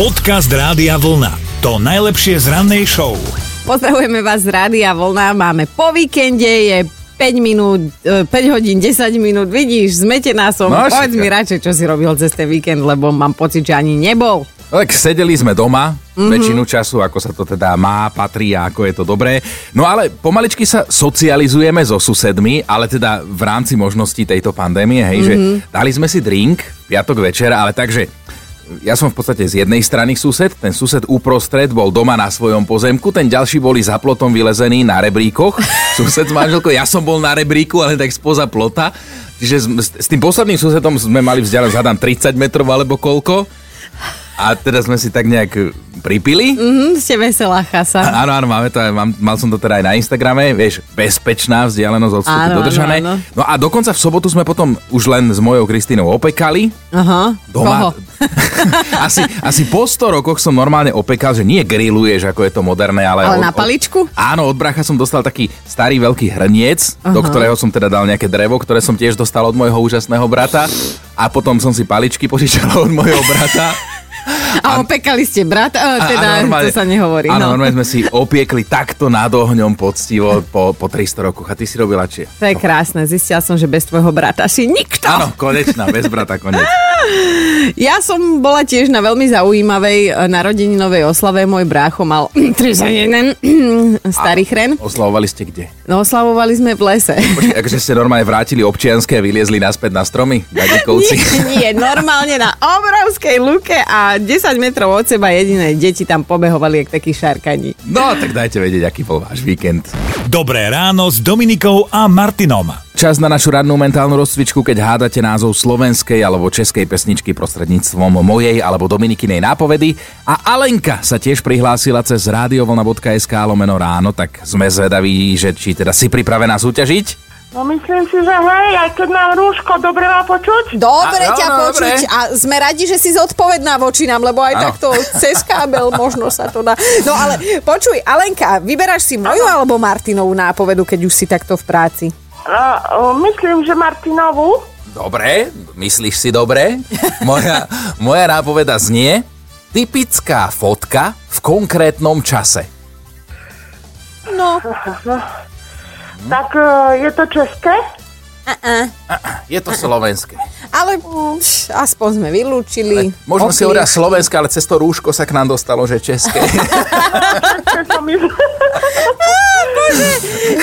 Podcast Rádia Vlna. To najlepšie z rannej show. Pozdravujeme vás z Rádia Vlna. Máme po víkende, je 5 minút, e, 5 hodín, 10 minút. Vidíš, zmetená som. No, Povedz mi radšej, čo si robil cez ten víkend, lebo mám pocit, že ani nebol. Tak sedeli sme doma Mhm. mm-hmm. väčšinu času, ako sa to teda má, patrí a ako je to dobré. No ale pomaličky sa socializujeme so susedmi, ale teda v rámci možností tejto pandémie, hej, mm-hmm. že dali sme si drink piatok večer, ale takže ja som v podstate z jednej strany sused, ten sused uprostred bol doma na svojom pozemku, ten ďalší boli za plotom vylezení na rebríkoch, sused s manželkou, ja som bol na rebríku, ale tak spoza plota. Čiže s, s tým posledným susedom sme mali vzdialenosť, hádam, 30 metrov alebo koľko. A teda sme si tak nejak pripili. Mhm, ste veselá chasa. Áno, áno, máme to mám, mal som to teda aj na Instagrame, vieš, bezpečná vzdialenosť od vstupu dodržané. áno, áno. No a dokonca v sobotu sme potom už len s mojou Kristínou opekali. Aha, Doma. koho? asi, asi po 100 rokoch som normálne opekal, že nie grilluješ, ako je to moderné, ale... Ale od- na od- paličku? Áno, od bracha som dostal taký starý veľký hrniec, uh-huh. do ktorého som teda dal nejaké drevo, ktoré som tiež dostal od môjho úžasného brata. A potom som si paličky požičal od môjho brata. A opekali ste brat? A, teda, áno, to sa nehovorí. Áno, no. normálne sme si opiekli takto nad ohňom poctivo po, po 300 rokoch. A ty si robila či? To je krásne. Zistila som, že bez tvojho brata si nikto. Áno, konečná, bez brata, konec. Ja som bola tiež na veľmi zaujímavej e, narodeninovej oslave. Môj brácho mal 31 starý chren. Oslavovali ste kde? No oslavovali sme v lese. Počkej, akože ste normálne vrátili občianské a vyliezli naspäť na stromy? Dadíkovci? Nie, nie, normálne na obrovskej luke a 10 metrov od seba jediné deti tam pobehovali jak takí šarkani. No, tak dajte vedieť, aký bol váš víkend. Dobré ráno s Dominikou a Martinom. Čas na našu rannú mentálnu rozcvičku, keď hádate názov slovenskej alebo českej pesničky prostredníctvom mojej alebo Dominikinej nápovedy. A Alenka sa tiež prihlásila cez radiovlna.sk lomeno ráno, tak sme zvedaví, že či teda si pripravená súťažiť. No myslím si, že hej, aj keď mám rúško, dobre ma počuť? Dobre A- ťa áno, počuť dobre. a sme radi, že si zodpovedná voči nám, lebo aj Áno. takto cez kábel možno sa to dá. No ale počuj, Alenka, vyberáš si moju alebo Martinovú nápovedu, keď už si takto v práci? No, myslím, že Martinovú. Dobre, myslíš si dobre? Moja, moja nápoveda znie typická fotka v konkrétnom čase. No, Tak e, je to české? Je to slovenské. ale pš, aspoň sme vylúčili. Možno si hovoria slovenské, ale cez to rúško sa k nám dostalo, že české.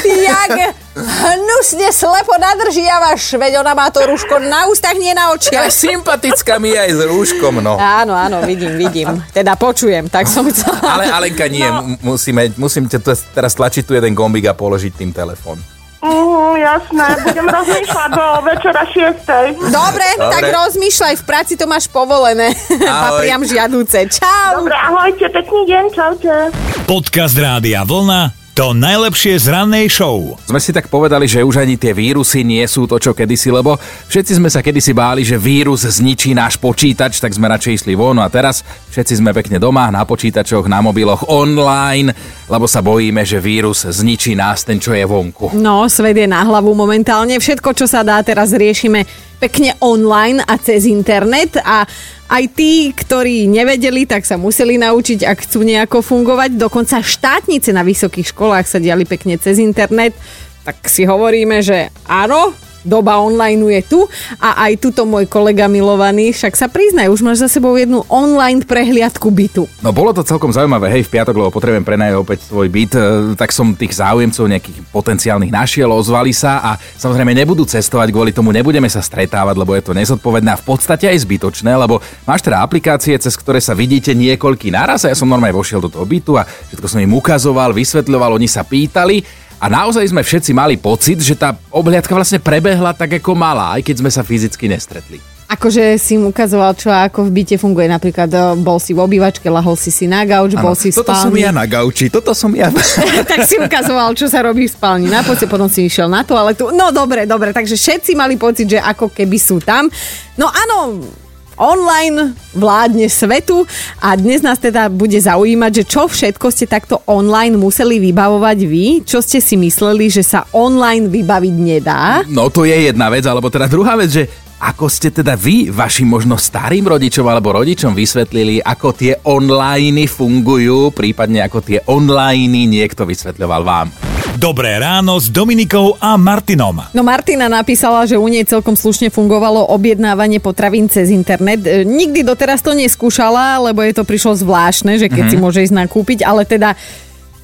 Ty jak hnusne slepo nadržiavaš, veď ona má to rúško na ústach, nie na Ale očiach. sympatická mi aj s rúškom, no. Áno, áno, vidím, vidím. Teda počujem, tak som chcela. Ale Alenka nie, No. musíme, musím te- teraz tlačiť tu jeden gombík a položiť tým telefón. Mm, jasné, budem rozmýšľať do večera 6. Dobre, Dobre. tak rozmýšľaj, v práci to máš povolené. Ahoj. Papriam žiadúce. Čau. Dobre, ahojte, pekný deň, čaute. Podcast Rádia Vlna. To najlepšie z rannej show. Sme si tak povedali, že už ani tie vírusy nie sú to, čo kedysi, lebo všetci sme sa kedysi báli, že vírus zničí náš počítač, tak sme radšej išli von a teraz všetci sme pekne doma, na počítačoch, na mobiloch, online, lebo sa bojíme, že vírus zničí nás, ten, čo je vonku. No, svet je na hlavu momentálne. Všetko, čo sa dá, teraz riešime pekne online a cez internet a aj tí, ktorí nevedeli, tak sa museli naučiť, ak chcú nejako fungovať. Dokonca štátnice na vysokých školách sa diali pekne cez internet. Tak si hovoríme, že áno, doba online je tu a aj tuto môj kolega milovaný, však sa priznaj, už máš za sebou jednu online prehliadku bytu. No bolo to celkom zaujímavé, hej, v piatok, lebo potrebujem prenajať opäť svoj byt, e, tak som tých záujemcov nejakých potenciálnych našiel, ozvali sa a samozrejme nebudú cestovať, kvôli tomu nebudeme sa stretávať, lebo je to nezodpovedné a v podstate aj zbytočné, lebo máš teda aplikácie, cez ktoré sa vidíte niekoľký naraz a ja som normálne vošiel do toho bytu a všetko som im ukazoval, vysvetľoval, oni sa pýtali a naozaj sme všetci mali pocit, že tá obhliadka vlastne prebehla tak ako mala, aj keď sme sa fyzicky nestretli. Akože si im ukazoval, čo ako v byte funguje. Napríklad e, bol si v obývačke, lahol si si na gauč, bol si v toto som spálni. ja na gauči, toto som ja. tak si ukazoval, čo sa robí v spálni. Na podstate potom si išiel na to, ale tu... No dobre, dobre, takže všetci mali pocit, že ako keby sú tam. No áno, online vládne svetu a dnes nás teda bude zaujímať, že čo všetko ste takto online museli vybavovať vy, čo ste si mysleli, že sa online vybaviť nedá. No to je jedna vec, alebo teda druhá vec, že ako ste teda vy vašim možno starým rodičom alebo rodičom vysvetlili, ako tie online fungujú, prípadne ako tie online niekto vysvetľoval vám. Dobré ráno s Dominikou a Martinom. No Martina napísala, že u nej celkom slušne fungovalo objednávanie potravín cez internet. E, Nikdy doteraz to neskúšala, lebo je to prišlo zvláštne, že keď mm-hmm. si môže ísť nakúpiť, ale teda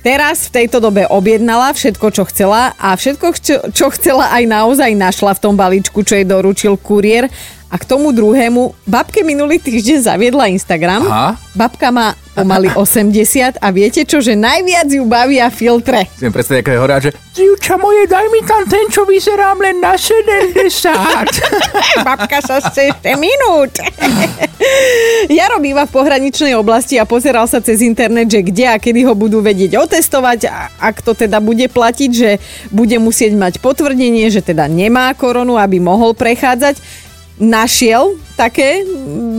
Teraz v tejto dobe objednala všetko, čo chcela a všetko, čo, čo chcela aj naozaj našla v tom balíčku, čo jej doručil kuriér. A k tomu druhému, babke minulý týždeň zaviedla Instagram. Aha. Babka má pomaly 80 a viete čo, že najviac ju bavia filtre. Si predstaviť, je horá, že Divča moje, daj mi tam ten, čo vyzerám len na 70. Babka sa chce ešte minút. Jaro býva v pohraničnej oblasti a pozeral sa cez internet, že kde a kedy ho budú vedieť otestovať. A ak to teda bude platiť, že bude musieť mať potvrdenie, že teda nemá koronu, aby mohol prechádzať. Našiel také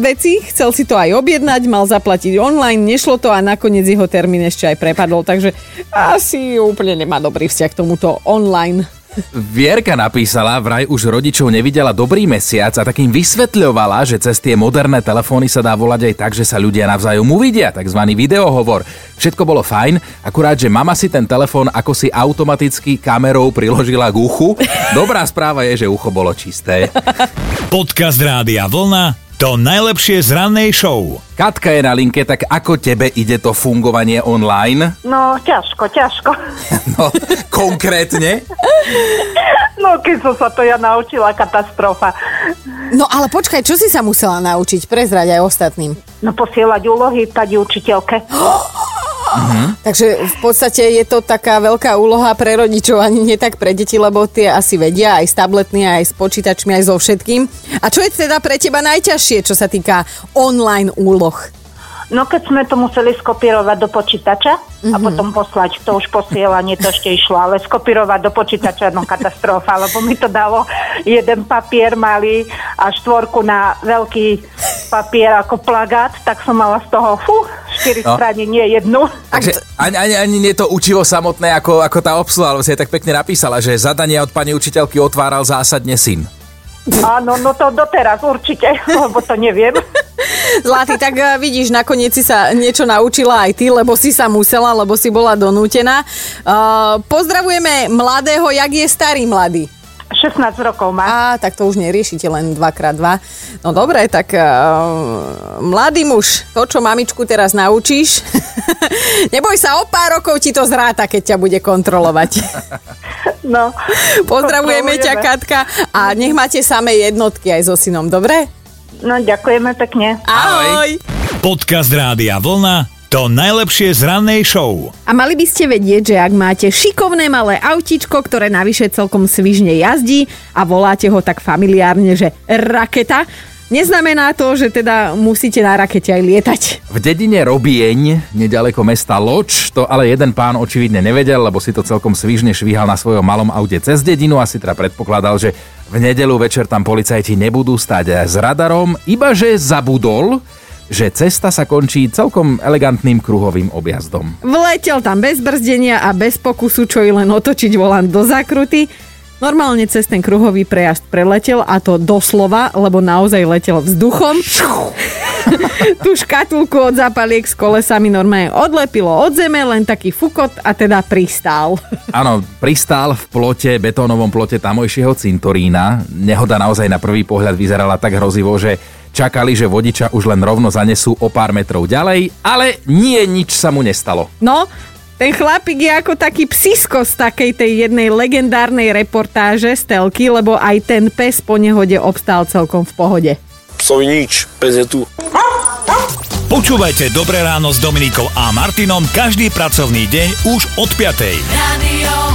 veci, chcel si to aj objednať, mal zaplatiť online, nešlo to a nakoniec jeho termín ešte aj prepadol, takže asi úplne nemá dobrý vzťah k tomuto online Vierka napísala, vraj už rodičov nevidela dobrý mesiac a takým vysvetľovala, že cez tie moderné telefóny sa dá volať aj tak, že sa ľudia navzájom uvidia, tzv. videohovor. Všetko bolo fajn, akurát, že mama si ten telefón ako si automaticky kamerou priložila k uchu. Dobrá správa je, že ucho bolo čisté. Podcast Rádia Vlna to najlepšie z rannej show. Katka je na linke, tak ako tebe ide to fungovanie online? No, ťažko, ťažko. No, konkrétne? No, keď som sa to ja naučila, katastrofa. No ale počkaj, čo si sa musela naučiť? Prezrať aj ostatným. No, posielať úlohy pani učiteľke. Mhm. Takže v podstate je to taká veľká úloha pre rodičov, ani nie tak pre deti, lebo tie asi vedia aj s tabletmi, aj s počítačmi, aj so všetkým. A čo je teda pre teba najťažšie, čo sa týka online úloh? No keď sme to museli skopírovať do počítača mm-hmm. a mhm. potom poslať, to už posielanie to ešte išlo, ale skopírovať do počítača, no katastrofa, lebo mi to dalo jeden papier malý a štvorku na veľký papier ako plagát, tak som mala z toho, fuh, 4 no. strany, nie jednu. Takže ani, ani, ani nie to učivo samotné, ako, ako tá obsluha, lebo si je tak pekne napísala, že zadanie od pani učiteľky otváral zásadne syn. Áno, no to doteraz určite, lebo to neviem. Zlatý, tak eh, vidíš, nakoniec si sa niečo naučila aj ty, lebo si sa musela, lebo si bola donútená. Uh, pozdravujeme mladého, jak je starý mladý. 16 rokov má. Á, tak to už neriešite len 2x2. No dobre, tak uh, mladý muž, to, čo mamičku teraz naučíš, neboj sa, o pár rokov ti to zráta, keď ťa bude kontrolovať. No. Pozdravujeme ťa, Katka, a nech máte samé jednotky aj so synom, dobre? No, ďakujeme pekne. Ahoj! Podcast Rádia Vlna to najlepšie z rannej show. A mali by ste vedieť, že ak máte šikovné malé autičko, ktoré navyše celkom svižne jazdí a voláte ho tak familiárne, že raketa, neznamená to, že teda musíte na rakete aj lietať. V dedine Robieň, nedaleko mesta Loč, to ale jeden pán očividne nevedel, lebo si to celkom svižne švíhal na svojom malom aute cez dedinu a si teda predpokladal, že v nedelu večer tam policajti nebudú stať s radarom, iba že zabudol, že cesta sa končí celkom elegantným kruhovým objazdom. Vletel tam bez brzdenia a bez pokusu, čo i len otočiť volant do zákruty. Normálne cez ten kruhový prejazd preletel a to doslova, lebo naozaj letel vzduchom. Tú škatulku od zápaliek s kolesami normálne odlepilo od zeme, len taký fukot a teda pristál. Áno, pristál v plote, betónovom plote tamojšieho cintorína. Nehoda naozaj na prvý pohľad vyzerala tak hrozivo, že čakali, že vodiča už len rovno zanesú o pár metrov ďalej, ale nie, nič sa mu nestalo. No, ten chlapík je ako taký psisko z takej tej jednej legendárnej reportáže z telky, lebo aj ten pes po nehode obstál celkom v pohode. Psovi nič, pes je tu. Počúvajte Dobré ráno s Dominikou a Martinom každý pracovný deň už od 5. Radio.